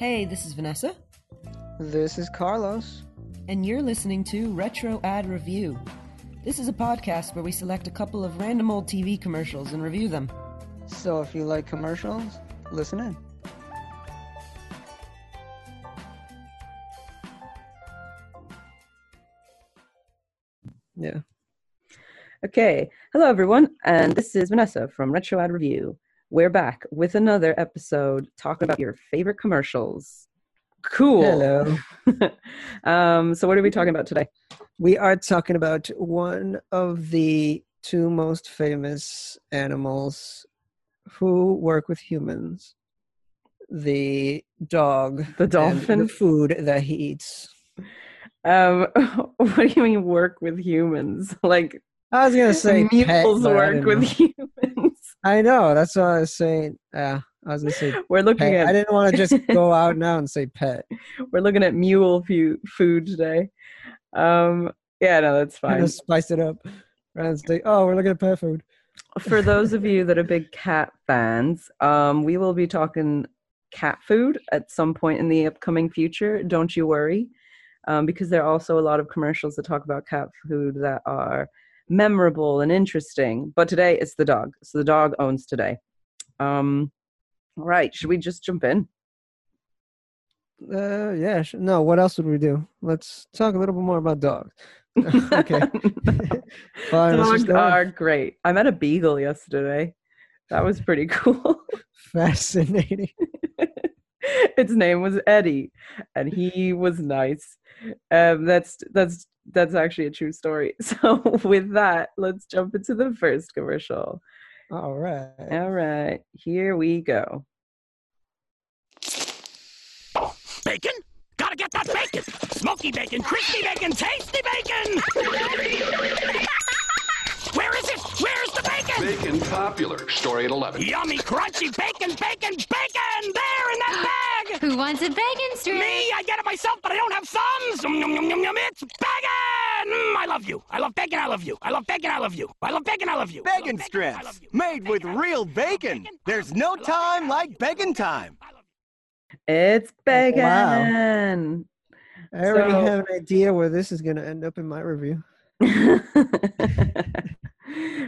Hey, this is Vanessa, This is Carlos. and you're listening to Retro Ad Review. This is a podcast where we select a couple of random old TV commercials and review them. So if you like commercials, listen in. Yeah. Okay. Hello, everyone. And this is Vanessa from Retro Ad Review. We're back with another episode talking about your favorite commercials. Cool. Hello. um, so, what are we talking about today? We are talking about one of the two most famous animals who work with humans the dog, The and dolphin? the food that he eats. Um, what do you mean work with humans? Like, I was gonna say pet, mules I work with humans. I know. That's what I was saying. Yeah, I was gonna say We're looking pet. I didn't want to just go out now and say pet. we're looking at mule food today. Um, yeah, no, that's fine. of spice it up. Rather than say, oh, we're looking at pet food. for those of you that are big cat fans, um, we will be talking cat food at some point in the upcoming future. Don't you worry, um, because there are also a lot of commercials that talk about cat food that are memorable and interesting. But today it's the dog, so the dog owns today. Um, all right, should we just jump in? Uh, yeah. sh- No, what else would we do? Let's talk a little bit more about dogs. okay. Fine, Dogs just go on. are great. I met a beagle yesterday. That was pretty cool. Fascinating. its name was Eddie, and he was nice. Um, that's that's that's actually a true story. So with that, let's jump into the first commercial. All right. All right, here we go. Bacon? Gotta get that bacon! Smoky bacon, crispy bacon, tasty bacon! Where is it? Where's the bacon? Bacon popular. Story at 11. Yummy, crunchy bacon, bacon, bacon! There in that bag! Who wants a bacon strip? Me, I get it myself, but I don't have thumbs! Yum, yum, yum, yum, yum. It's bacon! Mm, I love you. I love bacon, I love you. I love bacon, I love you. I love bacon, I love you. I love Bacon strips, made with Bacon, I love real bacon. Bacon, There's no you. I love time like love you. bacon time. I love you. It's bacon. I already So- have an idea where this is going to end up in my review.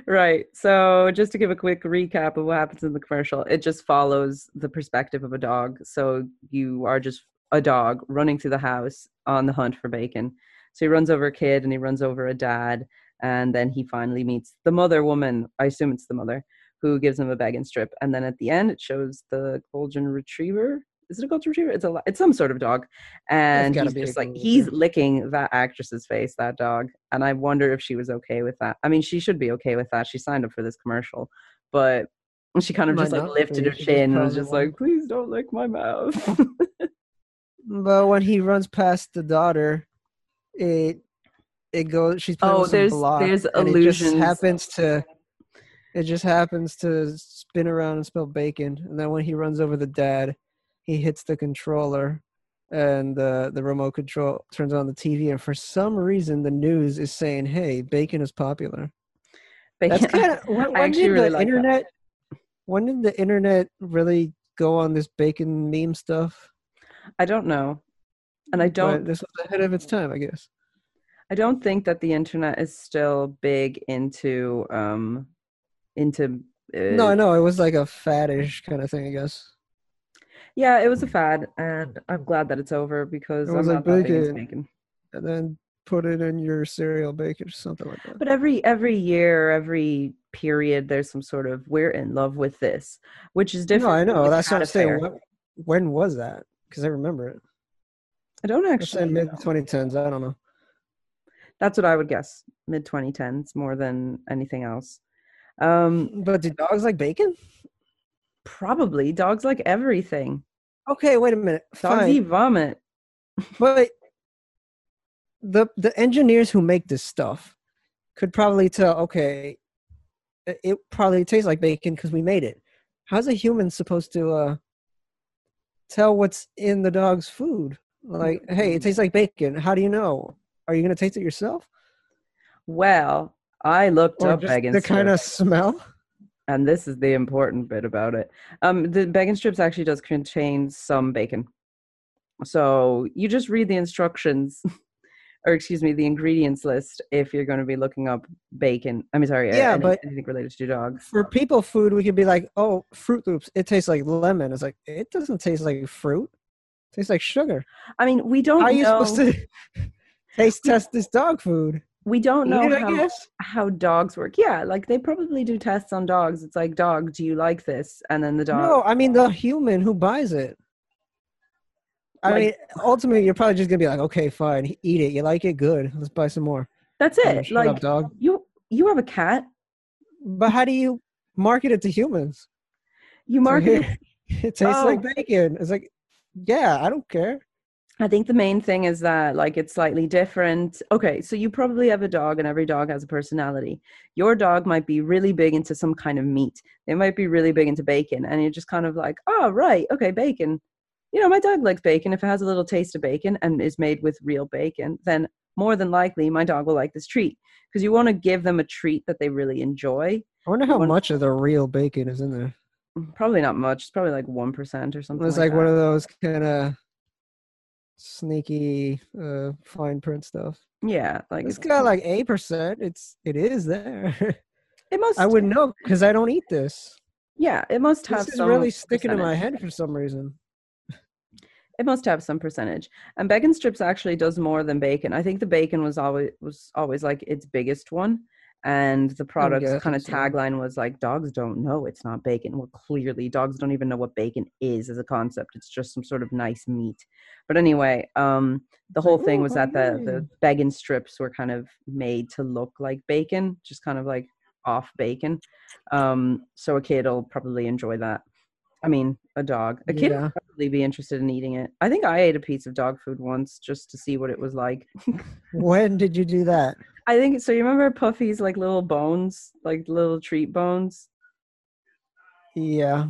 right. So, just to give a quick recap of what happens in the commercial, it just follows the perspective of a dog. So, you are just a dog running through the house on the hunt for bacon. So, he runs over a kid and he runs over a dad. And then he finally meets the mother woman. I assume it's the mother who gives him a bacon strip. And then at the end, it shows the golden retriever. Is it a golden retriever? It's a it's some sort of dog, and he's just like he's licking that actress's face, that dog, and I wonder if she was okay with that. I mean, she should be okay with that. She signed up for this commercial, but she kind of Might just like lifted her chin and was just like, "Please don't lick my mouth." But when he runs past the daughter, it it goes. She's playing Oh, there's- block, there's and It just illusions. happens to. It just happens to spin around and spell bacon, and then when he runs over the dad, he hits the controller, and the the remote control turns on the TV, and for some reason the news is saying, "Hey, bacon is popular." That's kind of when, when did really the like that. internet? When did the internet really go on this bacon meme stuff? I don't know, and I don't. this was ahead of its time, I guess. I don't think that the internet is still big into um into. Uh, No, I know it was like a faddish kind of thing, I guess. Yeah, it was a fad, and I'm glad that it's over because It I'm was not like that big bacon. bacon. And then put it in your cereal bacon or something like that. But every every year, every period, there's some sort of we're in love with this, which is different. no, I know. That's what cat I'm saying. When, when was that? Because I remember it. I don't actually. mid 2010s. I don't know. That's what I would guess. Mid 2010s, more than anything else. Um, But do dogs like bacon? Probably dogs like everything. Okay, wait a minute. Dogs Fine. eat vomit. But the the engineers who make this stuff could probably tell. Okay, it, probably tastes like bacon because we made it. How's a human supposed to uh tell what's in the dog's food? Like, hey, it tastes like bacon. How do you know? Are you gonna taste it yourself? Well, I looked Or up just the kind of smell? And this is the important bit about it. Um, the bacon strips actually does contain some bacon. So you just read the instructions, or excuse me, the ingredients list if you're going to be looking up bacon. I'm sorry, Yeah, any- but- anything related to dogs. For people food, we could be like, oh, Froot Loops, it tastes like lemon. It's like it doesn't taste like fruit. It tastes like sugar. I mean, we don't How are you supposed to taste test this dog food? We don't know it, I how, how dogs work. Yeah, like they probably do tests on dogs. It's like, dog, do you like this? And then the dog. No, I mean the human who buys it. I Like- mean, ultimately, you're probably just gonna be like, okay, fine, eat it. You like it, good. Let's buy some more. That's Oh, it. shut like up, dog. you, you have a cat. But how do you market it to humans? You So market. here- it tastes like Oh. bacon. It's like, yeah, I don't care. I think the main thing is that like it's slightly different. Okay, so you probably have a dog and every dog has a personality. Your dog might be really big into some kind of meat. They might be really big into bacon and you're just kind of like, "Oh, right. Okay, bacon. You know, my dog likes bacon. If it has a little taste of bacon and is made with real bacon, then more than likely my dog will like this treat because you want to give them a treat that they really enjoy. I wonder how One- much of the real bacon is in there. Mm, probably not much. It's probably like 1% or something It's like, like one of those kind of sneaky uh fine print stuff. Yeah, like it's got like eight percent. It's it is there. it must I wouldn't know because I don't eat this. Yeah, it must have This is some really sticking in my head for some reason. It must have some percentage. And bacon strips actually does more than bacon. I think the bacon was always was always like its biggest one. And the product's guess kind of tagline was like, dogs don't know it's not bacon. Well, clearly, dogs don't even know what bacon is as a concept. It's just some sort of nice meat. But anyway, um, the whole thing "Oh, was that the, the yay." bacon strips were kind of made to look like bacon, just kind of like off bacon. Um, so a kid will probably enjoy that. I mean, a dog. A kid Yeah. would probably be interested in eating it. I think I ate a piece of dog food once just to see what it was like. When did you do that? I think so. You remember Puffy's like little bones, like little treat bones? Yeah.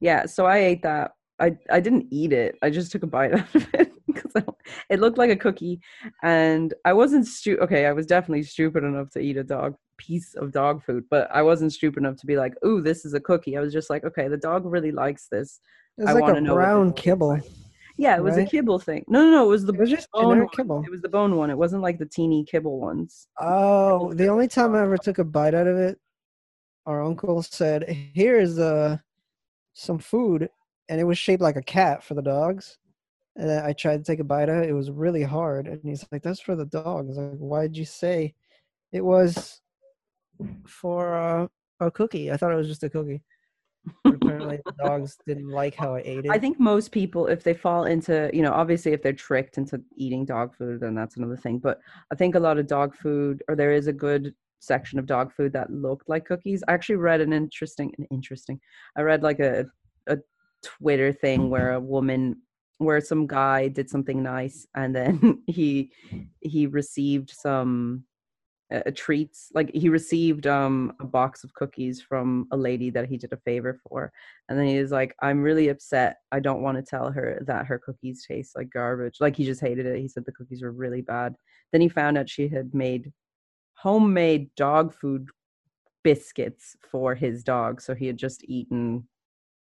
Yeah. So I ate that. I I didn't eat it. I just took a bite out of it because it looked like a cookie, and I wasn't stu. Okay, I was definitely stupid enough to eat a dog piece of dog food, but I wasn't stupid enough to be like, "Ooh, this is a cookie." I was just like, "Okay, the dog really likes this." It's I like a brown kibble. like. Yeah, it was Right? a kibble thing. No, no, no. It was the It was just bone kibble. It was the bone one. It wasn't like the teeny kibble ones. Oh, the only time I ever took a bite out of it, our uncle said, "Here is uh, some food," and it was shaped like a cat for the dogs. And I tried to take a bite out. it. It was really hard, and he's like, "That's for the dogs." Like, why did you say it was for uh, a cookie? I thought it was just a cookie. Apparently, the dogs didn't like how I ate it. I think most people, if they fall into, you know, obviously if they're tricked into eating dog food, then that's another thing. But I think a lot of dog food, or there is a good section of dog food that looked like cookies. I actually read an interesting, an interesting. I read like a a Twitter thing where a woman, where some guy did something nice, and then he he received some uh, treats like he received um a box of cookies from a lady that he did a favor for and then he was like i'm really upset. I don't want to tell her that her cookies taste like garbage. Like he just hated it. He said the cookies were really bad. Then he found out she had made homemade dog food biscuits for his dog so he had just eaten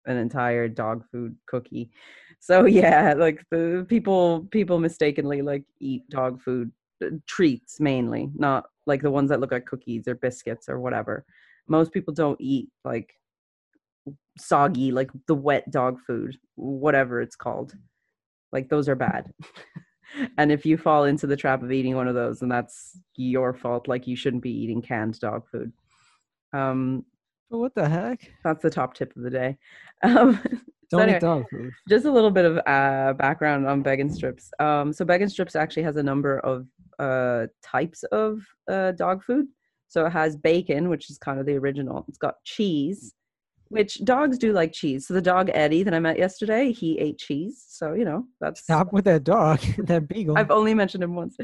an entire dog food cookie. So yeah like the people people mistakenly like eat dog food treats mainly not like the ones that look like cookies or biscuits or whatever. Most people don't eat like soggy like the wet dog food whatever it's called. Like those are bad. And if you fall into the trap of eating one of those then that's your fault like you shouldn't be eating canned dog food. Um what the heck? that's the top tip of the day. Um Don't anyway, eat dog food. just a little bit of uh, background on Beggin strips. Um, so Beggin strips actually has a number of uh, types of uh, dog food. So it has bacon, which is kind of the original. It's got cheese, which dogs do like cheese. So the dog Eddie that I met yesterday, he ate cheese. So you know that's. Stop with that dog, that beagle. I've only mentioned him once.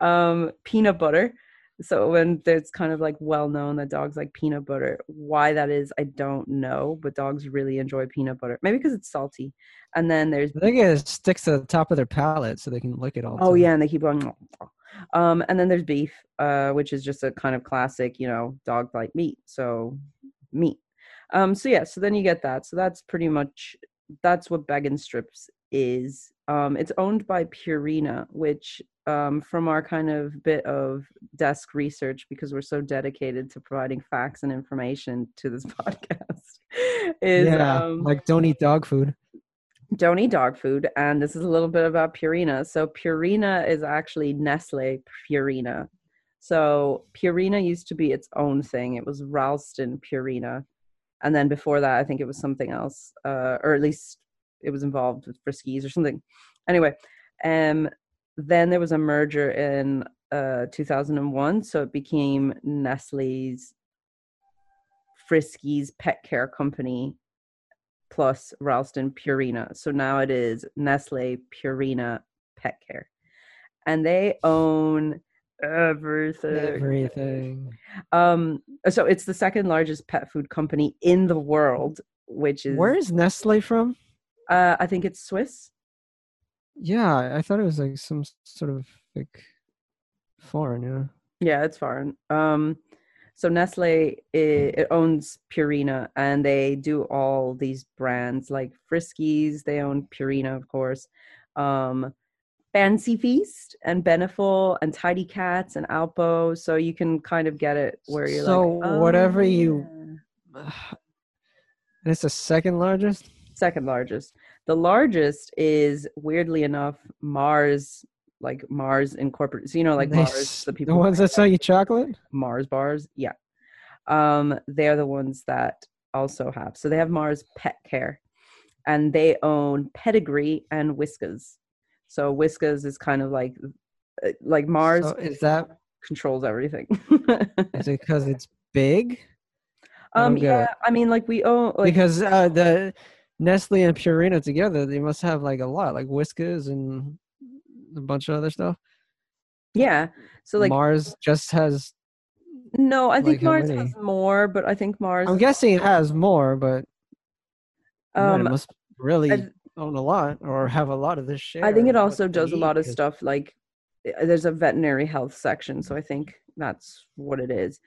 Um, peanut butter. So when it's kind of like well known that dogs like peanut butter, why that is, I don't know. But dogs really enjoy peanut butter. Maybe because it's salty. And then there's I think it sticks to the top of their palate so they can lick it all. Oh time. yeah, and they keep going. Um, and then there's beef, uh, which is just a kind of classic, you know, dog like meat. So meat. Um, so yeah, so then you get that. So that's pretty much that's what Beggin strips is um, it's owned by Purina, which um, from our kind of bit of desk research, because we're so dedicated to providing facts and information to this podcast, is yeah, um, like don't eat dog food. don't eat dog food. And this is a little bit about Purina. So Purina is actually Nestle Purina. So Purina used to be its own thing. It was Ralston Purina. And then before that, I think it was something else, uh, or at least it was involved with Friskies or something. Anyway, um, then there was a merger in uh, 2001. So it became Nestle's Friskies Pet Care Company plus Ralston Purina. So now it is Nestle Purina Pet Care. And they own everything. Everything. Um so it's the second largest pet food company in the world, which is Where is Nestle from? uh I think it's Swiss. Yeah, I thought it was like some sort of like foreign. Yeah. Yeah, it's foreign. Um, so Nestle it, it owns Purina, and they do all these brands like Friskies. They own Purina, of course. Um, Fancy Feast and Beneful and Tidy Cats and Alpo. So you can kind of get it where you're like. So like, whatever "Oh, you- And it's the second largest. second largest. The largest is weirdly enough Mars, like Mars Incorporated. So you know, like Mars, the people the ones that sell you chocolate. Mars bars. Yeah. Um, they're the ones that also have. So they have Mars Pet Care and they own Pedigree and Whiskas. So Whiskas is kind of like uh, like Mars So is that controls everything. is it because it's big? Um yeah. I mean like we own like because uh, the Nestle and Purina together, they must have like a lot, like Whiskas and a bunch of other stuff. yeah. So like Mars just has. no, I think like, Mars has more, but I think Mars I'm guessing it has more, but um it must really I- own a lot or have a lot of this shit. I think it also does a lot of stuff like uh, there's a veterinary health section, so I think that's what it is.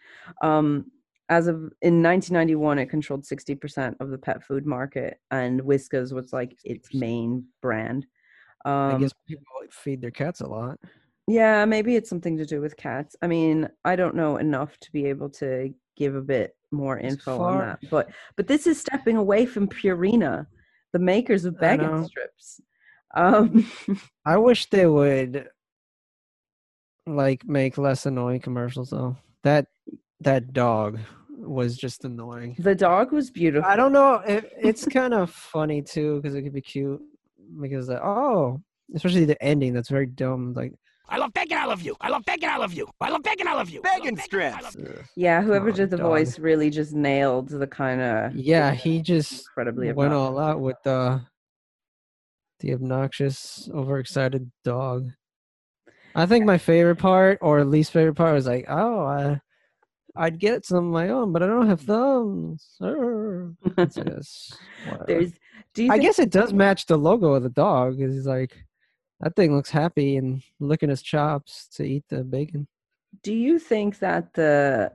Um, as of in 1991, it controlled 60% of the pet food market, and Whiskas was like its main brand. I Um, guess people feed their cats a lot. yeah, maybe it's something to do with cats. I mean, I don't know enough to be able to give a bit more info on that, but but this is stepping away from Purina, the makers of I bag know. strips. Um, I wish they would like make less annoying commercials though. That that dog was just annoying. the dog was beautiful. I don't know. It, it's kind of funny too because it could be cute. Because like, oh, especially the ending that's very dumb. Like I love bacon, I love you. I love bacon, I love you. I love bacon, I love you. I love Bacon strips. Yeah, whoever on, did the dog. voice really just nailed the kind of yeah, he just incredibly went obnoxious. all out with the the obnoxious, overexcited dog. I think my favorite part, or least favorite part, was like, oh, I, I'd get some of my own, but I don't have thumbs. Arr. It's just. There's do you I think, guess it does match the logo of the dog. He's like, that thing looks happy and licking his chops to eat the bacon. do you think that the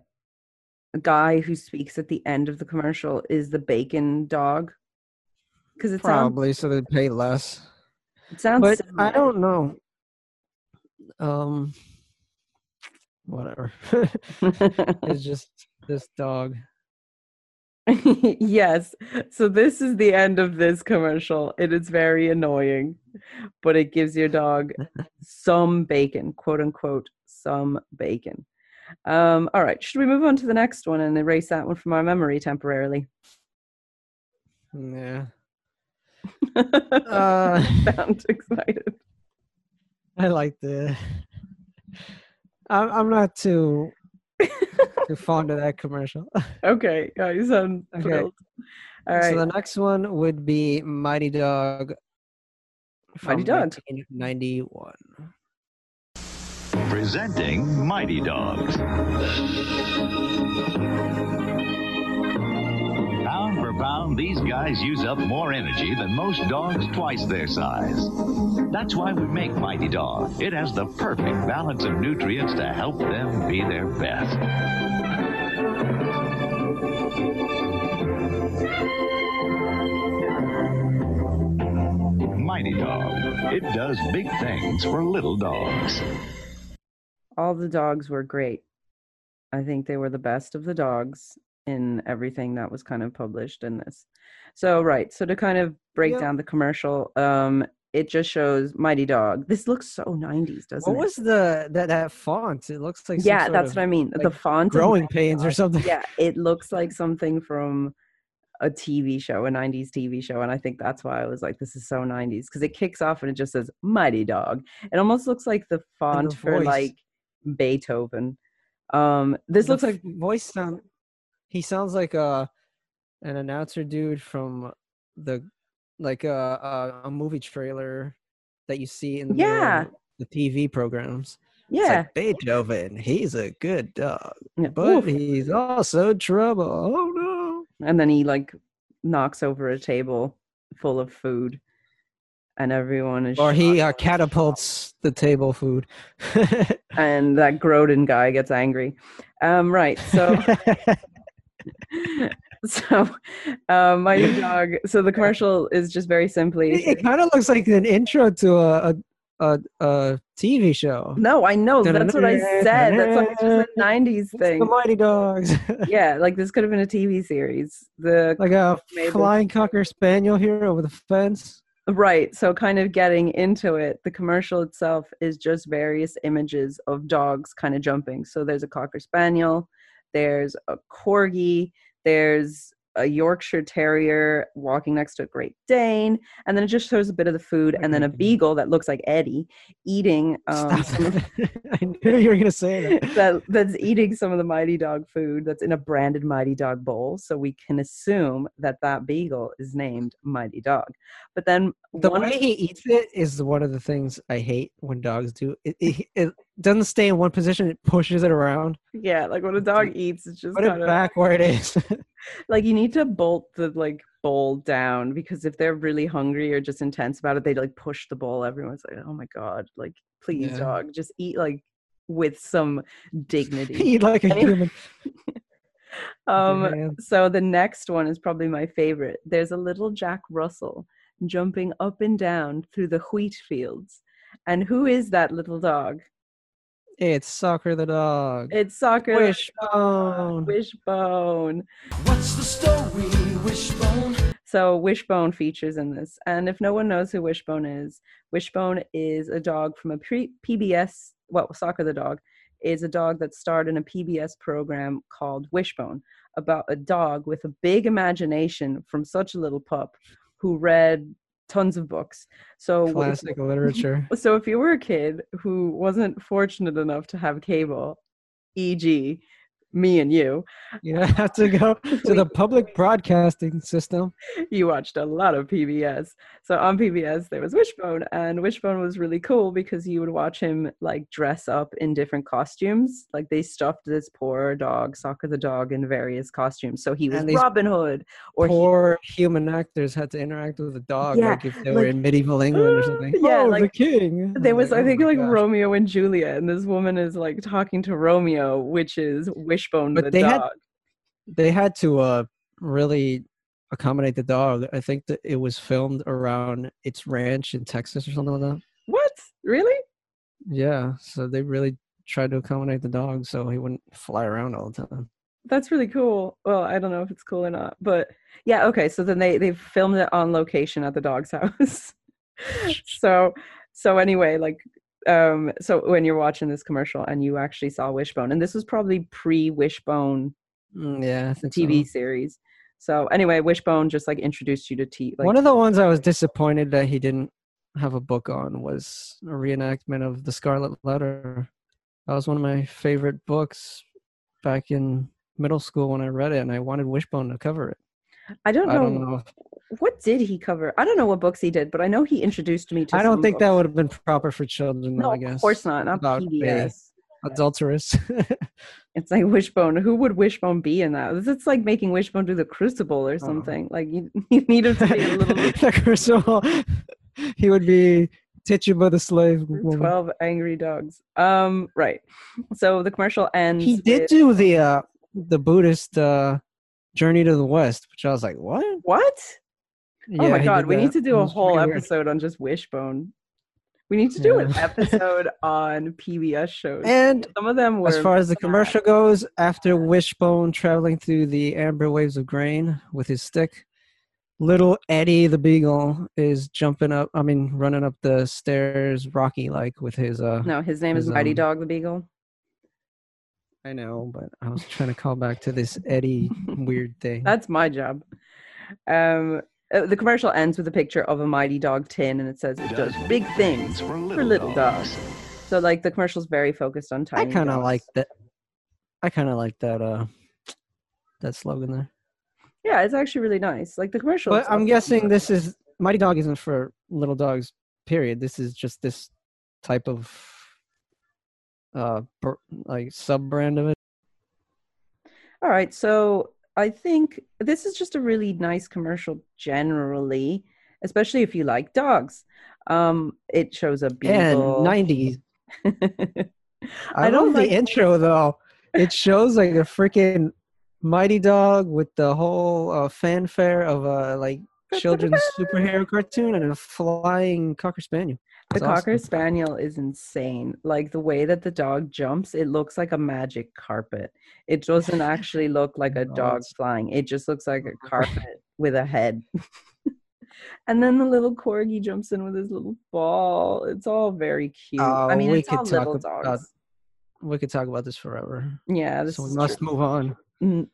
guy who speaks at the end of the commercial is the bacon dog? Because it Probably so they pay less. sounds it sounds But similar. I don't know. Um, whatever. it's just this dog. yes. So this is the end of this commercial. It is very annoying, but it gives your dog some bacon, quote unquote, some bacon. Um, all right. Should we move on to the next one and erase that one from our memory temporarily? Yeah. Uh, Sound excited. I like the. I'm I'm not too too fond of that commercial. Okay. Yeah, you sound Okay. thrilled. All right. So the next one would be Mighty Dog. Mighty from Dog. 1991. Presenting Mighty Dogs. Pound, these guys use up more energy than most dogs twice their size. That's why we make Mighty Dog. It has the perfect balance of nutrients to help them be their best. Mighty Dog. It does big things for little dogs. All the dogs were great. I think they were the best of the dogs in everything that was kind of published in this. So right, so to kind of break Yep. down the commercial, um, it just shows Mighty Dog. This looks so 90s, doesn't What it? What was the that that font? It looks like yeah, that's of what I mean. the font, growing pains or something. Yeah, it looks like something from a TV show, a 90s TV show. And I think that's why I was like, this is so 90s because it kicks off and it just says Mighty Dog. It almost looks like the font for like Beethoven. Um, this The looks like voice sound. He sounds like a an announcer dude from the like a a, a movie trailer that you see in the middle Yeah. the TV programs. It's yeah, like Beethoven. He's a good dog, yeah. but Oof. he's also trouble. Oh no! and then he like knocks over a table full of food, and everyone is Or he uh, catapults the table food. and that Grodin guy gets angry. Um, right. So, so, uh, Mighty Dog. So the commercial is just very simply. it, it kind of looks like an intro to a a, a, a TV show. no, I know that's what I said. That's like just a '90s It's the thing. Mighty Dogs. Yeah, like this could have been a TV series. The like a flying cocker spaniel here over the fence. Right. So, kind of getting into it, the commercial itself is just various images of dogs kind of jumping. So, there's a Cocker Spaniel, there's a Corgi, there's a Yorkshire Terrier walking next to a Great Dane, and then it just shows a bit of the food, and then a beagle that looks like Eddie eating um, Stop some of it. I knew you were gonna say that. that that's eating some of the Mighty Dog food that's in a branded Mighty Dog bowl. So we can assume that that beagle is named Mighty Dog. But then The one way he eats it is one of the things I hate when dogs do. It, it, it doesn't stay in one position; it pushes it around. Yeah, like when a dog eats, it's just Put it kind of back where it is. like you need to bolt the like bowl down because if they're really hungry or just intense about it, they like push the bowl. Everyone's like, "Oh my god!" Like, please, Yeah. dog, just eat like with some dignity. Eat like a human. um, Man. so the next one is probably my favorite. There's a little Jack Russell jumping up and down through the wheat fields, and who is that little dog? It's Soccer the dog. It's Soccer Wishbone. Wishbone. What's the story, Wishbone? So Wishbone features in this, and if no one knows who Wishbone is, Wishbone is a dog from a pre- PBS. Well, Soccer the dog is a dog that starred in a PBS program called Wishbone about a dog with a big imagination from such a little pup who read tons of books. So Classic literature. so if you were a kid who wasn't fortunate enough to have cable, e.g., me and you, You have to go to the public broadcasting system. you watched a lot of PBS. So on PBS there was Wishbone, and Wishbone was really cool because you would watch him like dress up in different costumes. Like they stuffed this poor dog, Soccer the dog, in various costumes. So he was Robin Hood, or he- Poor human actors had to interact with a dog Yeah, like if they were in medieval England or something. Yeah, oh, like, the king. there was Like, I oh think my like gosh. Romeo and Juliet, and this woman is like talking to Romeo, which is Wishbone But the they had- They had to uh really accommodate the dog. I think that it was filmed around its ranch in Texas or something like that. What? Really? Yeah, so they really tried to accommodate the dog so he wouldn't fly around all the time. that's really cool. Well, I don't know if it's cool or not, but yeah, okay. So then they they filmed it on location at the dog's house. so so anyway, like um so when you're watching this commercial and you actually saw Wishbone and this was probably pre Wishbone Mm, yeah, I think so. TV series. So anyway, Wishbone just like introduced you to T like One of the ones I was disappointed that he didn't have a book on was a reenactment of the Scarlet Letter. That was one of my favorite books back in middle school when I read it, and I wanted Wishbone to cover it. I don't I don't know. What did he cover. I don't know what books he did, but I know he introduced me to I don't think that would have been proper for children. No, I guess. of course not. Not About PBS. Adulterous. It's like Wishbone. Who would Wishbone be in that? It's like making Wishbone do the Crucible or something. Like you, you need him to be a little bit the Crucible. he would be Tituba the slave woman. twelve angry dogs. Um, right. So the commercial ends. He did with- do the uh, the Buddhist uh, journey to the West, which I was like, what? what? Oh my god, we that. need to do a whole pretty weird. episode on just Wishbone. We need to do an episode on PBS shows. And Some of them were as far as the commercial goes, after Wishbone traveling through the amber waves of grain with his stick, little Eddie the Beagle is jumping up, I mean, running up the stairs, Rocky like with his. uh No, his name is Mighty um, Dog the Beagle. I know, but I was trying to call back to this Eddie weird thing. That's my job. Um, uh, the commercial ends with a picture of a mighty dog tin, and it says it does big things for for little dogs. So, like, the commercial's very focused on tiny. I kind of like that. I kind of like that. Uh, that slogan there. Yeah, it's actually really nice. Like the commercial. But I'm guessing this is Mighty Dog isn't for little dogs. Period. This is just this type of uh like sub brand of it. All right, so I think this is just a really nice commercial generally, especially if you like dogs. Um, it shows a And 90s. I, I, don't love like. the intro though. It shows like a freaking Mighty Dog with the whole uh, fanfare of a like children's superhero cartoon and a flying cocker spaniel. The It's cocker spaniel is insane. Like the way that the dog jumps, it looks like a magic carpet. It doesn't actually look like a dog flying. It just looks like a carpet with a head. and then the little corgi jumps in with his little ball. It's all very cute. I Oh, mean, we it's all could talk little about- dogs. We could talk about this forever. Yeah, this so we must true. move on.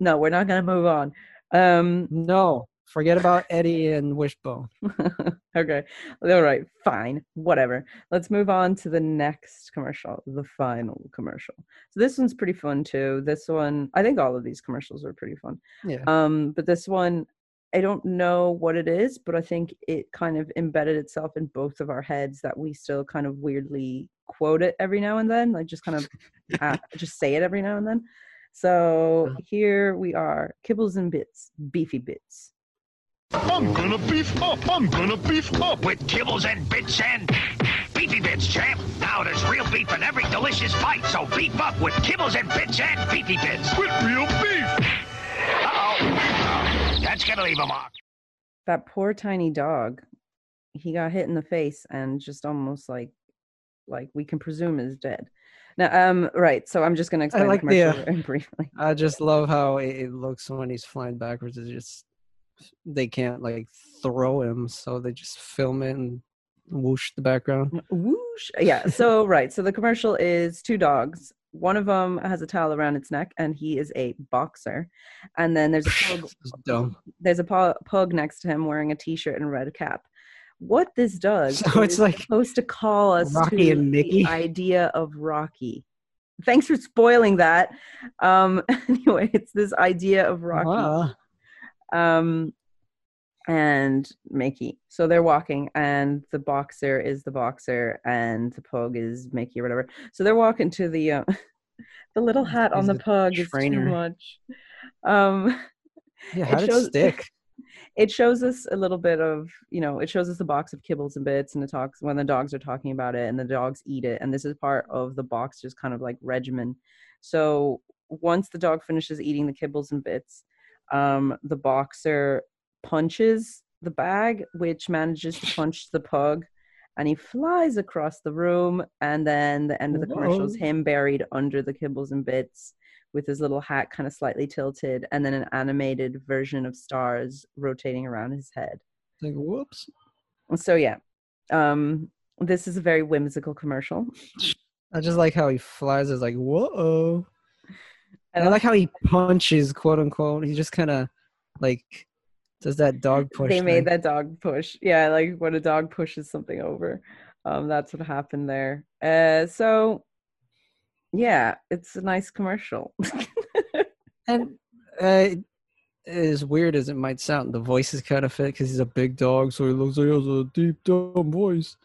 No, we're not gonna move on. Um, No, forget about Eddie and Wishbone. okay. All right. Fine. Whatever. Let's move on to the next commercial, the final commercial. So this one's pretty fun too. This one, I think all of these commercials are pretty fun. Yeah. Um, but this one, I don't know what it is, but I think it kind of embedded itself in both of our heads that we still kind of weirdly quote it every now and then, like just kind of uh, just say it every now and then. So Uh-huh. here we are, kibbles and bits, beefy bits. I'm gonna beef up. I'm gonna beef up with kibbles and bits and beefy bits, champ. Now there's real beef in every delicious bite, so beef up with kibbles and bits and beefy bits. With real beef. Uh-oh. That's gonna leave a mark. that poor tiny dog he got hit in the face and just almost like like we can presume is dead now um right so i'm just going to explain like the the, uh, briefly I just love how it, it looks when he's flying backwards. It's just they can't like throw him, so they just film it and whoosh the background. whoosh yeah so right so the commercial is two dogs one of them has a towel around its neck and he is a boxer and then there's a pug dumb. there's a pug next to him wearing a t-shirt and a red cap what this does So it's is like supposed to call us Rocky to and Mickey? the idea of rocky thanks for spoiling that um anyway it's this idea of rocky um and Mickey. So they're walking, and the boxer is the boxer, and the pug is Mickey or whatever. So they're walking to the uh, the little hat on the the pug is too much. Um, yeah, It how did it shows- stick? it shows us a little bit of you know it shows us the box of kibbles and bits and it talks when the dogs are talking about it and the dogs eat it and this is part of the boxer's kind of like regimen so once the dog finishes eating the kibbles and bits um the boxer punches the bag which manages to punch the pug and he flies across the room and then the end of the commercial is him buried under the kibbles and bits with his little hat kind of slightly tilted and then an animated version of stars rotating around his head Like whoops. so yeah um this is a very whimsical commercial I just like how he flies. Is like whoa. And I like how he punches, quote unquote. He just kind of like does that dog push. they made thing. that dog push yeah like when a dog pushes something over um that's what happened there uh so yeah it's a nice commercial And uh, as weird as it might sound, the voice is kind of fit because he's a big dog, so he looks like he has a deep, dumb voice.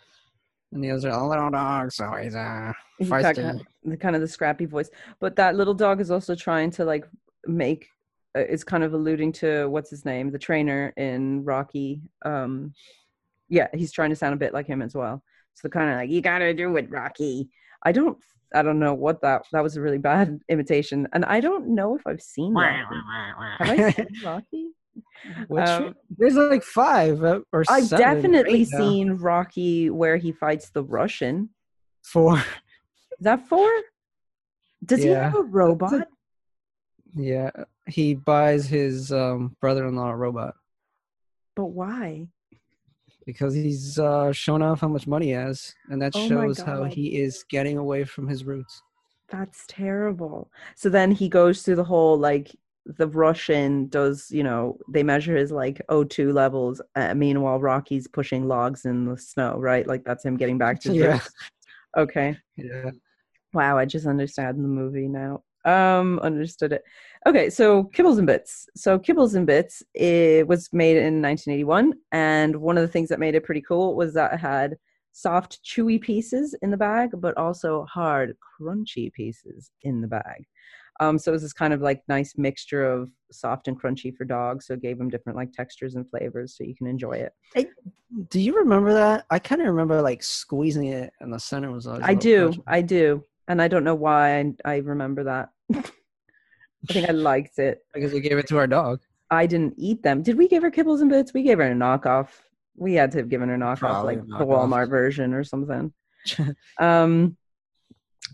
And the others are a little dog, so he's uh, He's got kind of, the kind of the scrappy voice. But that little dog is also trying to like make uh, is kind of alluding to what's his name the trainer in rocky. Um yeah he's trying to sound a bit like him as well. So the kind of like you gotta do it rocky. I don't i don't know what that that was a really bad imitation. And i don't know if i've seen rocky. have i seen rocky Um, there's like five uh, or I've seven definitely eight now. seen Rocky where he fights the Russian. four. Is that four? Does he have a robot? Yeah, he buys his um, brother-in-law a robot But why? because he's uh, showing off how much money he has, and that Oh shows how he is getting away from his roots. That's terrible. So then he goes through the whole like the Russian does, you know, they measure his like O2 levels. Uh, meanwhile, Rocky's pushing logs in the snow, right? Like that's him getting back to Yeah. Okay. Yeah, Wow, I just understand the movie now. Um, understood it. Okay, so Kibbles and Bits. So Kibbles and Bits it was made in 1981, and one of the things that made it pretty cool was that it had soft, chewy pieces in the bag, but also hard, crunchy pieces in the bag. Um, so it was this kind of like nice mixture of soft and crunchy for dogs. So it gave them different like textures and flavors, so you can enjoy it. do you remember that? I kind of remember like squeezing it, and the center was. always I do, crunchy. I do, and I don't know why I, I remember that. I think I liked it. because we gave it to our dog. I didn't eat them. Did we give her kibbles and bits? We gave her a knockoff. We had to have given her a knockoff, Probably like a the. Walmart version or something. Um,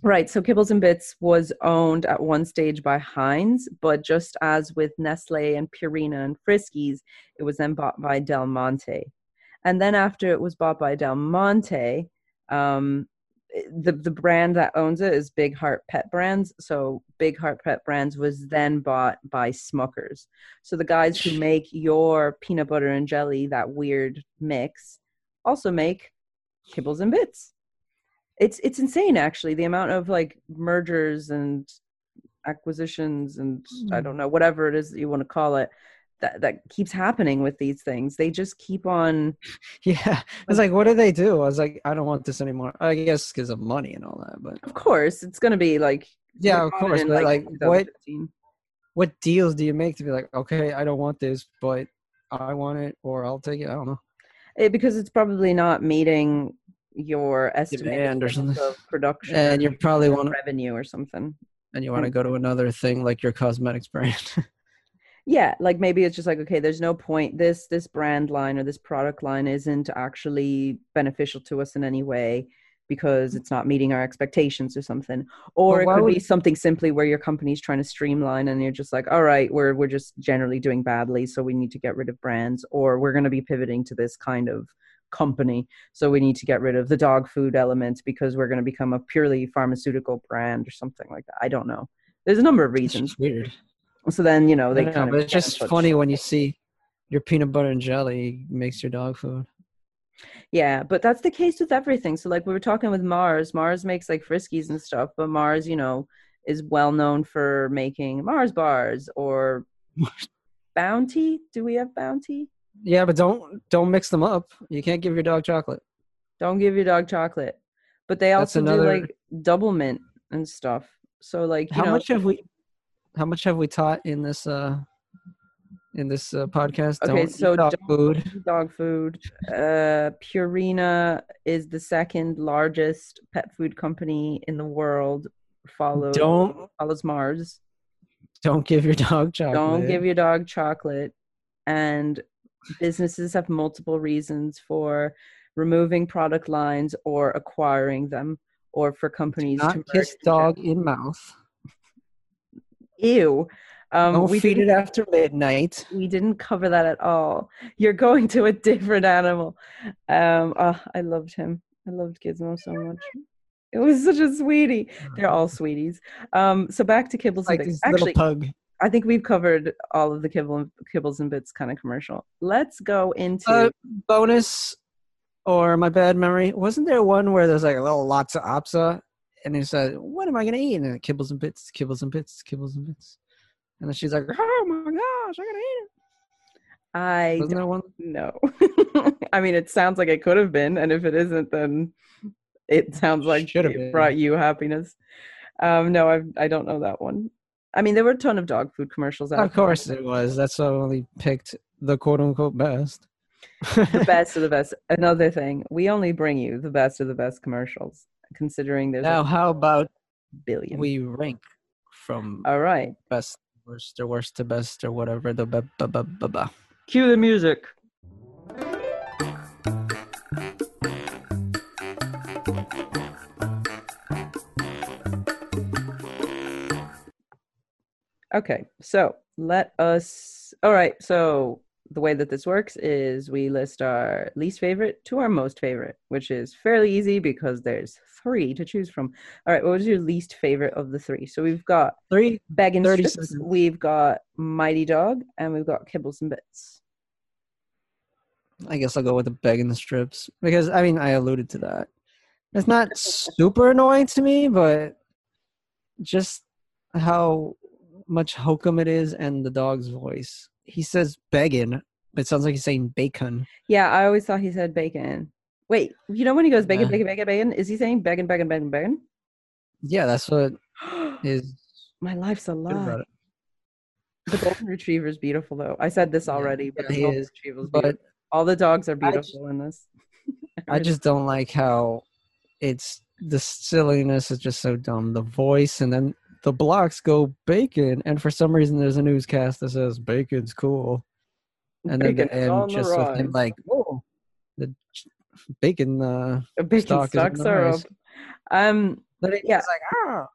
right. So Kibbles and Bits was owned at one stage by Heinz, but just as with Nestle and Purina and Friskies, it was then bought by Del Monte. And then after it was bought by Del Monte, um, the the brand that owns it is Big Heart Pet Brands. So Big Heart Pet Brands was then bought by Smuckers. So the guys who make your peanut butter and jelly, that weird mix, also make Kibbles and Bits it's it's insane actually the amount of like mergers and acquisitions and i don't know whatever it is that you want to call it that that keeps happening with these things they just keep on Yeah, it's like, what do they do? I was like, I don't want this anymore. I guess because of money and all that, but of course it's going to be like yeah, of course. in, But like, what what deals do you make to be like, okay, I don't want this, but I want it, or I'll take it. I don't know. Eh, because it's probably not meeting your estimate Demand or something. of production And or you probably want revenue or something and you want to go to another thing like your cosmetics brand. yeah like maybe it's just like okay there's no point this this brand line or this product line isn't actually beneficial to us in any way because it's not meeting our expectations or something or But it why could be something simply where your company's trying to streamline and you're just like all right we're we're just generally doing badly so we need to get rid of brands or we're going to be pivoting to this kind of company so we need to get rid of the dog food element because we're going to become a purely pharmaceutical brand or something like that i don't know there's a number of reasons weird. so then you know they don't know, kind but of it's just funny when you see your peanut butter and jelly makes your dog food. Yeah, but that's the case with everything. So like we were talking with Mars, Mars makes like Friskies and stuff, but Mars, you know, is well known for making Mars bars or Bounty. Do we have Bounty? Yeah, but don't don't mix them up. You can't give your dog chocolate. Don't give your dog chocolate. But they also another- do like double mint and stuff. So like you how know, much have we how much have we taught in this uh in this uh, podcast Okay, so dog don't food dog food. Uh, Purina is the second largest pet food company in the world. Follows don't follows Mars. don't give your dog chocolate Don't give your dog chocolate. And businesses have multiple reasons for removing product lines or acquiring them, or for companies to not merge kiss dog in mouth Ew. Um, don't we feed it after midnight we didn't cover that at all. You're going to a different animal. Um, oh, I loved him. I loved Gizmo so much. It was such a sweetie. They're all sweeties. Um, so back to Kibbles like and Bits. this little pug I think we've covered all of the kibble, Kibbles and Bits kind of commercial. Let's go into. uh, bonus or my bad memory wasn't there one where there's like a little lots of opsa and he said what am i gonna eat and then kibbles and bits kibbles and bits kibbles and bits and then she's like oh my gosh i'm gonna eat it I wasn't there one know. I mean, it sounds like it could have been, and if it isn't, then it sounds like Should have it been. brought you happiness. Um, no, I I don't know that one. I mean, there were a ton of dog food commercials. out Of course it was. That's why I only picked the quote unquote best. the best of the best. Another thing, we only bring you the best of the best commercials, considering there's now, a how about billion. we rank from All right. best, worst, or worst to best, or whatever the ba ba ba ba ba. Cue the music. Okay, so let us. All right, so the way that this works is we list our least favorite to our most favorite, which is fairly easy because there's three to choose from. All right, what was your least favorite of the three? So we've got Three. 30 Strips, seconds. we've got Mighty Dog, and we've got Kibbles and Bits. I guess I'll go with the begging strips because I mean I alluded to that. It's not super annoying to me, but just how much hokum it is and the dog's voice. He says begging. It sounds like he's saying bacon. Yeah, I always thought he said bacon. Wait, you know when he goes bacon, bacon, bacon, bacon? Is he saying bacon, bacon, bacon, bacon? Yeah, that's what is My life's a lie. The golden retriever is beautiful, though. I said this Yeah, already, but the he golden is, retriever is But beautiful. All the dogs are I just- beautiful in this. I just don't like how it's the silliness is just so dumb. The voice and then the blocks go bacon, and for some reason there's a newscast that says bacon's cool, and then Bacon the end the just with him like, "Whoa, the bacon." Uh, bacon stock stocks the are up. Um, then it- Yeah. like, ah,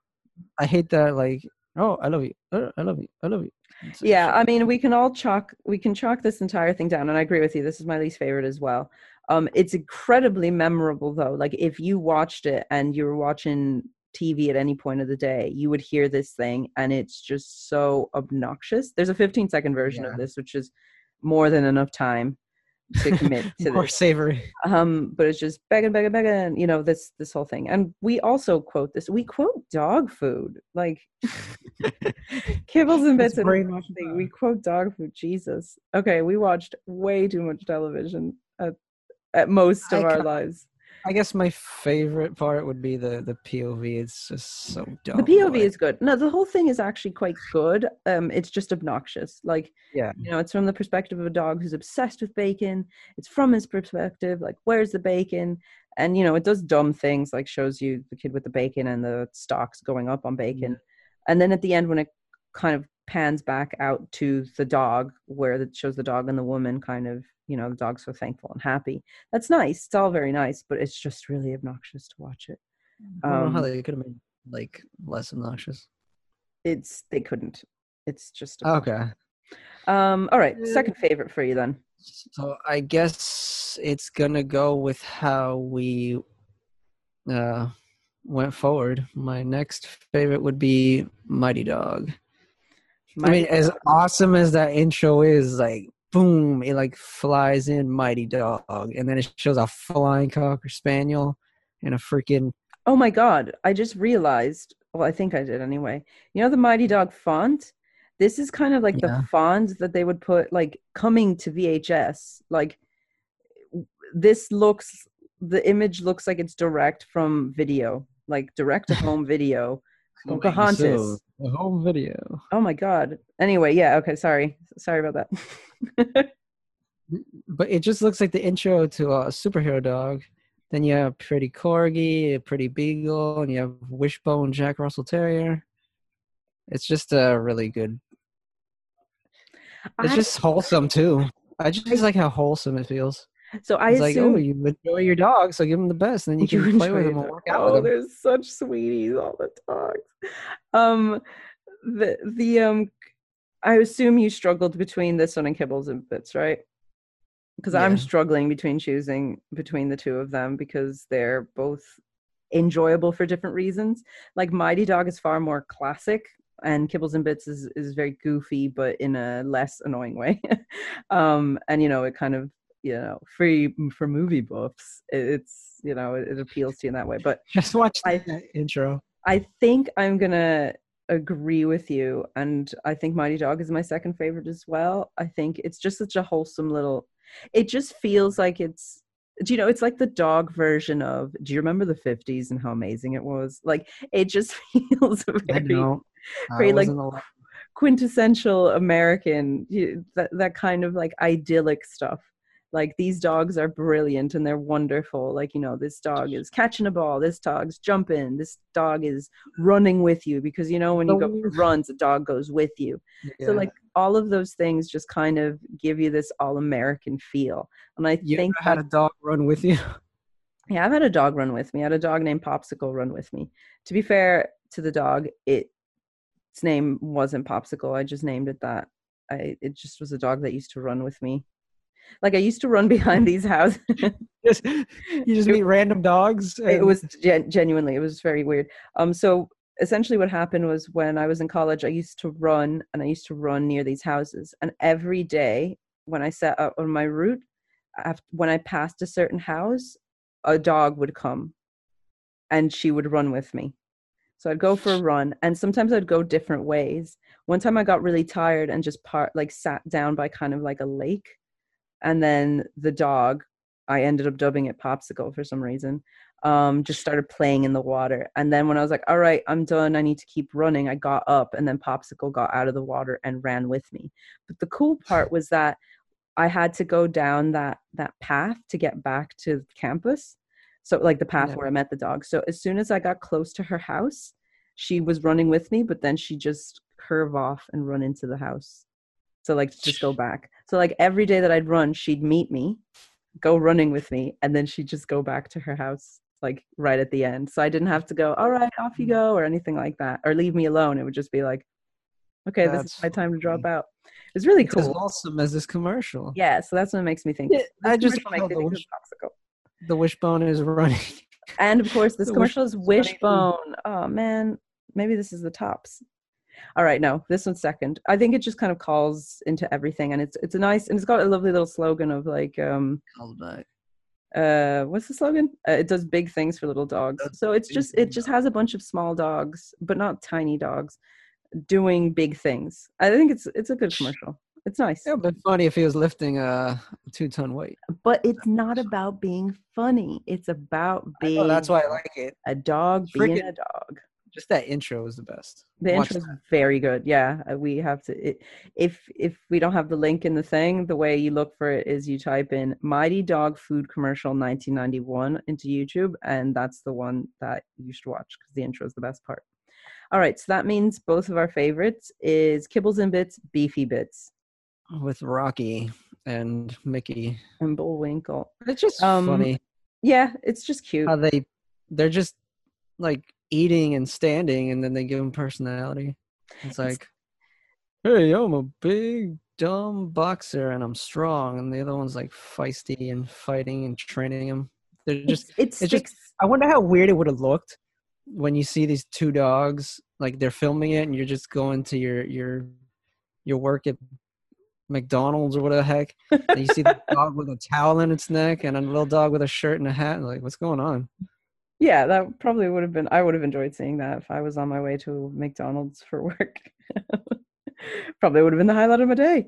I hate that. Like, oh, I love you, uh, I love you, I love you. It's yeah, I mean, we can all chalk we can chalk this entire thing down, and I agree with you. This is my least favorite as well. Um, it's incredibly memorable though. Like if you watched it and you were watching TV at any point of the day, you would hear this thing, and it's just so obnoxious. There's a 15 second version Yeah. of this, which is more than enough time to commit to more this. savory. um but it's just begging begging begging you know this this whole thing and we also quote this we quote dog food like kibbles and bits and everything. we quote dog food jesus okay we watched way too much television at, at most of I our lives I guess my favorite part would be the the POV. It's just so dumb. the pov like- is good no the whole thing is actually quite good um it's just obnoxious like yeah. you know it's from the perspective of a dog who's obsessed with bacon it's from his perspective like where's the bacon and you know it does dumb things like shows you the kid with the bacon and the stocks going up on bacon and then at the end when it kind of pans back out to the dog where it shows the dog and the woman kind of you know the dog's so thankful and happy that's nice it's all very nice but it's just really obnoxious to watch it I don't know how um, they could have made like less obnoxious. it's they couldn't it's just Okay. um all right second favorite for you then So I guess it's gonna go with how we uh went forward. My next favorite would be Mighty Dog. I mean, Mighty as awesome as that intro is, like boom, it like flies in Mighty Dog, and then it shows a flying cocker spaniel and a freaking Oh my god, I just realized, well, I think I did anyway. You know the Mighty Dog font? This is kind of like Yeah. the font that they would put like coming to VHS. Like this looks the image looks like it's direct from video, like direct to home video. Pocahontas. the home video. Oh my god. Anyway, yeah, okay, sorry. Sorry about that. but it just looks like the intro to a superhero dog. Then you have Pretty Corgi, a Pretty Beagle, and you have Wishbone Jack Russell Terrier. It's just a really good. It's I- just wholesome too. I just like how wholesome it feels. So I It's like, assume oh, you enjoy your dog, so give them the best, and then you You can play with him and them. work out Oh, with him. there's such sweeties, all the dogs. Um, the the um, I assume you struggled between this one and Kibbles and Bits, right? Because I'm struggling between choosing between the two of them because they're both enjoyable for different reasons. Like Mighty Dog is far more classic, and Kibbles and Bits is is very goofy, but in a less annoying way. um, and you know, it kind of you know, free for movie buffs. It's you know, it, it appeals to you in that way. But Just watch I- that intro. I think I'm gonna agree with you, and I think Mighty Dog is my second favorite as well. I think it's just such a wholesome little. It just feels like it's. Do you know? It's like the dog version of. Do you remember the '50s and how amazing it was? Like it just feels I very know. I very, like, quintessential American. That that kind of like idyllic stuff. Like these dogs are brilliant and they're wonderful. Like you know, this dog is catching a ball. This dog's jumping. This dog is running with you because you know when you go for Oh. runs, a dog goes with you. So like all of those things just kind of give you this all American feel. And I You think had a dog run with you? yeah, I've had a dog run with me. I had a dog named Popsicle run with me. To be fair to the dog, it its name wasn't Popsicle. I just named it that. I it just was a dog that used to run with me. Like I used to run behind these houses. Just, you just meet random dogs. it was gen- genuinely it was very weird. Um so essentially what happened was when I was in college I used to run and I used to run near these houses and every day when I set out on my route after, when I passed a certain house a dog would come and she would run with me. So I'd go for a run and sometimes I'd go different ways. One time I got really tired and just part like sat down by kind of like a lake and then the dog I ended up dubbing it Popsicle for some reason um just started playing in the water and then when i was like all right i'm done i need to keep running i got up and then popsicle got out of the water and ran with me but the cool part was that i had to go down that that path to get back to campus so like the path Yeah. where i met the dog so as soon as i got close to her house she was running with me but then she just curve off and run into the house so like just go back so like every day that i'd run she'd meet me go running with me and then she'd just go back to her house like right at the end. So i didn't have to go all right off you mm-hmm. go or anything like that or leave me alone. It would just be like okay this is my time to drop out. It's really It's as cool. awesome as this commercial. yeah so that's what makes me think. Yeah, I just makes the wish- The wishbone is running. and of course this The commercial is Wishbone's funny too. wishbone. Oh man. Maybe this is the tops all right no this one's second. I think it just kind of calls into everything and it's it's a nice and it's got a lovely little slogan of like um uh what's the slogan? Uh, it does big things for little dogs. so it's just it just has a bunch of small dogs but not tiny dogs doing big things. I think it's it's a good commercial. It's nice. It would have been funny if he was lifting a two ton weight. but it's not about being funny. It's about being that's why I like it. a dog being Freaking- a dog Just that intro is the best. the intro is very good. Yeah uh, we have to it, if if we don't have the link in the thing the way you look for it is you type in mighty dog food commercial 1991 into youtube and that's the one that you should watch because the intro is the best part. All right so that means both of our favorites is kibbles and bits beefy bits. With Rocky and Mickey. and bullwinkle. It's just Um, funny. yeah it's just cute. How they they're just like eating and standing, and then they give them personality. It's like, hey, I'm a big dumb boxer and I'm strong, and the other one's like feisty and fighting and training them. They're just it's, it it's just- I wonder how weird it would have looked when you see these two dogs, like they're filming it, and you're just going to your your your work at McDonald's or whatever the heck, and you see the dog with a towel in its neck and a little dog with a shirt and a hat. Like, what's going on? Yeah that probably would have been i would have enjoyed seeing that if i was on my way to mcdonald's for work. Probably would have been the highlight of my day.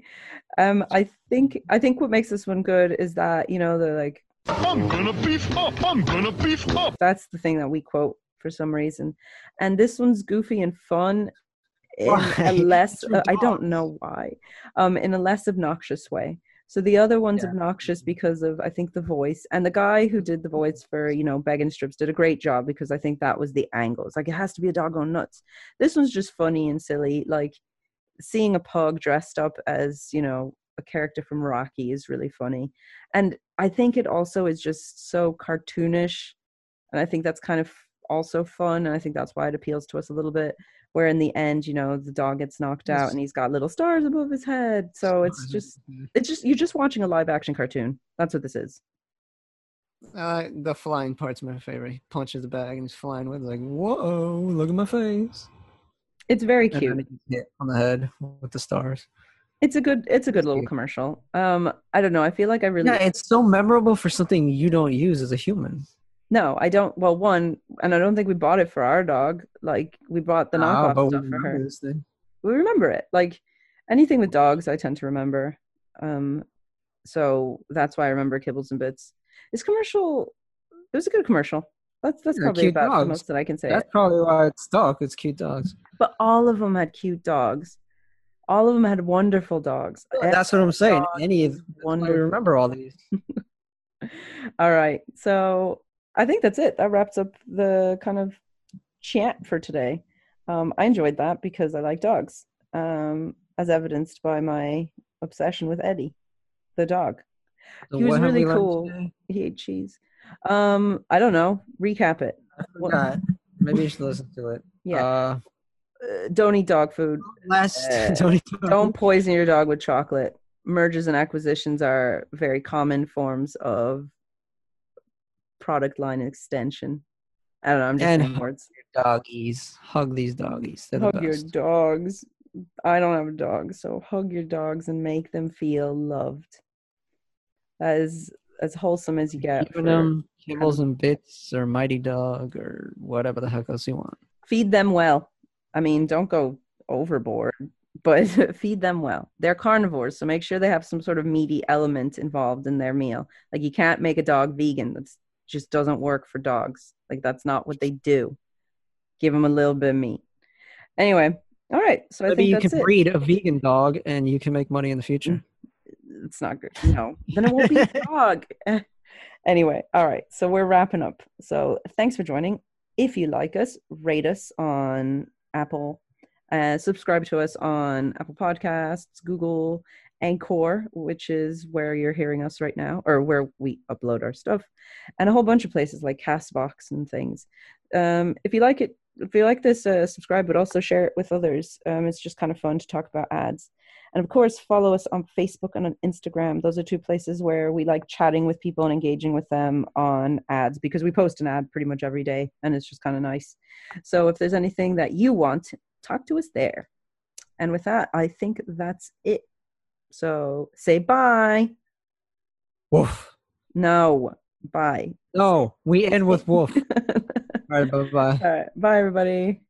Um i think i think what makes this one good is that you know the like I'm gonna beef up. I'm gonna beef up. that's the thing that we quote for some reason. And this one's goofy and fun in a less uh, i don't know why. Um in a less obnoxious way so the other one's Yeah. obnoxious because of i think the voice. And the guy who did the mm-hmm. voice for you know begging strips did a great job because i think that was the angle. It's like it has to be a dog on nuts. This one's just funny and silly. Like seeing a pug dressed up as you know a character from rocky is really funny. And i think it also is just so cartoonish. And i think that's kind of also fun. And i think that's why it appeals to us a little bit where in the end you know the dog gets knocked out and he's got little stars above his head so it's just it's just you're just watching a live action cartoon that's what this is Uh, the flying part's my favorite. He punches the bag and he's flying with it. Like, whoa, look at my face. it's very cute on the head with the stars. it's a good it's a good little commercial um i don't know i feel like i really Yeah, it's so memorable for something you don't use as a human. No i don't well one and i don't think we bought it for our dog like we bought the Ah, knockoff we stuff for her we remember it like anything with dogs i tend to remember um so that's why i remember kibbles and bits this commercial it was a good commercial that's that's Yeah, probably about the dogs. most that i can say That's probably why it's stuck. It's cute dogs. but all of them had cute dogs all of them had wonderful dogs That's what I'm saying. Any of was that's why we wonderful. remember all these. all right so i think that's it that wraps up the kind of chat for today um i enjoyed that because i like dogs um as evidenced by my obsession with Eddie, the dog. So he was really cool. He ate cheese. Um, I don't know. Recap it. What-. Maybe you should listen to it. Yeah. Uh, Uh, don't eat dog food. last Uh, Tony. Don't poison your dog with chocolate. Mergers and acquisitions are very common forms of product line extension. I don't know. I'm just And saying words. doggies. Hug these doggies. They're the hug your dogs. I don't have a dog, so hug your dogs and make them feel loved. As as wholesome as you get. For- them kibbles and bits or mighty dog or whatever the heck else you want. feed them well. I mean, don't go overboard, but feed them well. They're carnivores, so make sure they have some sort of meaty element involved in their meal. Like you can't make a dog vegan. That's just doesn't work for dogs. Like that's not what they do. Give them a little bit of meat. Anyway, all right. So I Maybe think you can it. breed a vegan dog and you can make money in the future. Mm. It's not good. No, then it won't be a dog. Anyway, all right. So we're wrapping up. So thanks for joining. If you like us, rate us on Apple, uh, subscribe to us on Apple Podcasts, Google, Anchor, which is where you're hearing us right now, or where we upload our stuff, and a whole bunch of places like Castbox and things. Um, if you like it, if you like this, uh, subscribe, but also share it with others. Um, it's just kind of fun to talk about ads. And of course, follow us on Facebook and on Instagram. Those are two places where we like chatting with people and engaging with them on ads because we post an ad pretty much every day and it's just kind of nice. So if there's anything that you want, talk to us there. And with that, I think that's it. So say bye. Woof. No, bye. No, we end with woof. All right, bye bye. All right. Bye, everybody.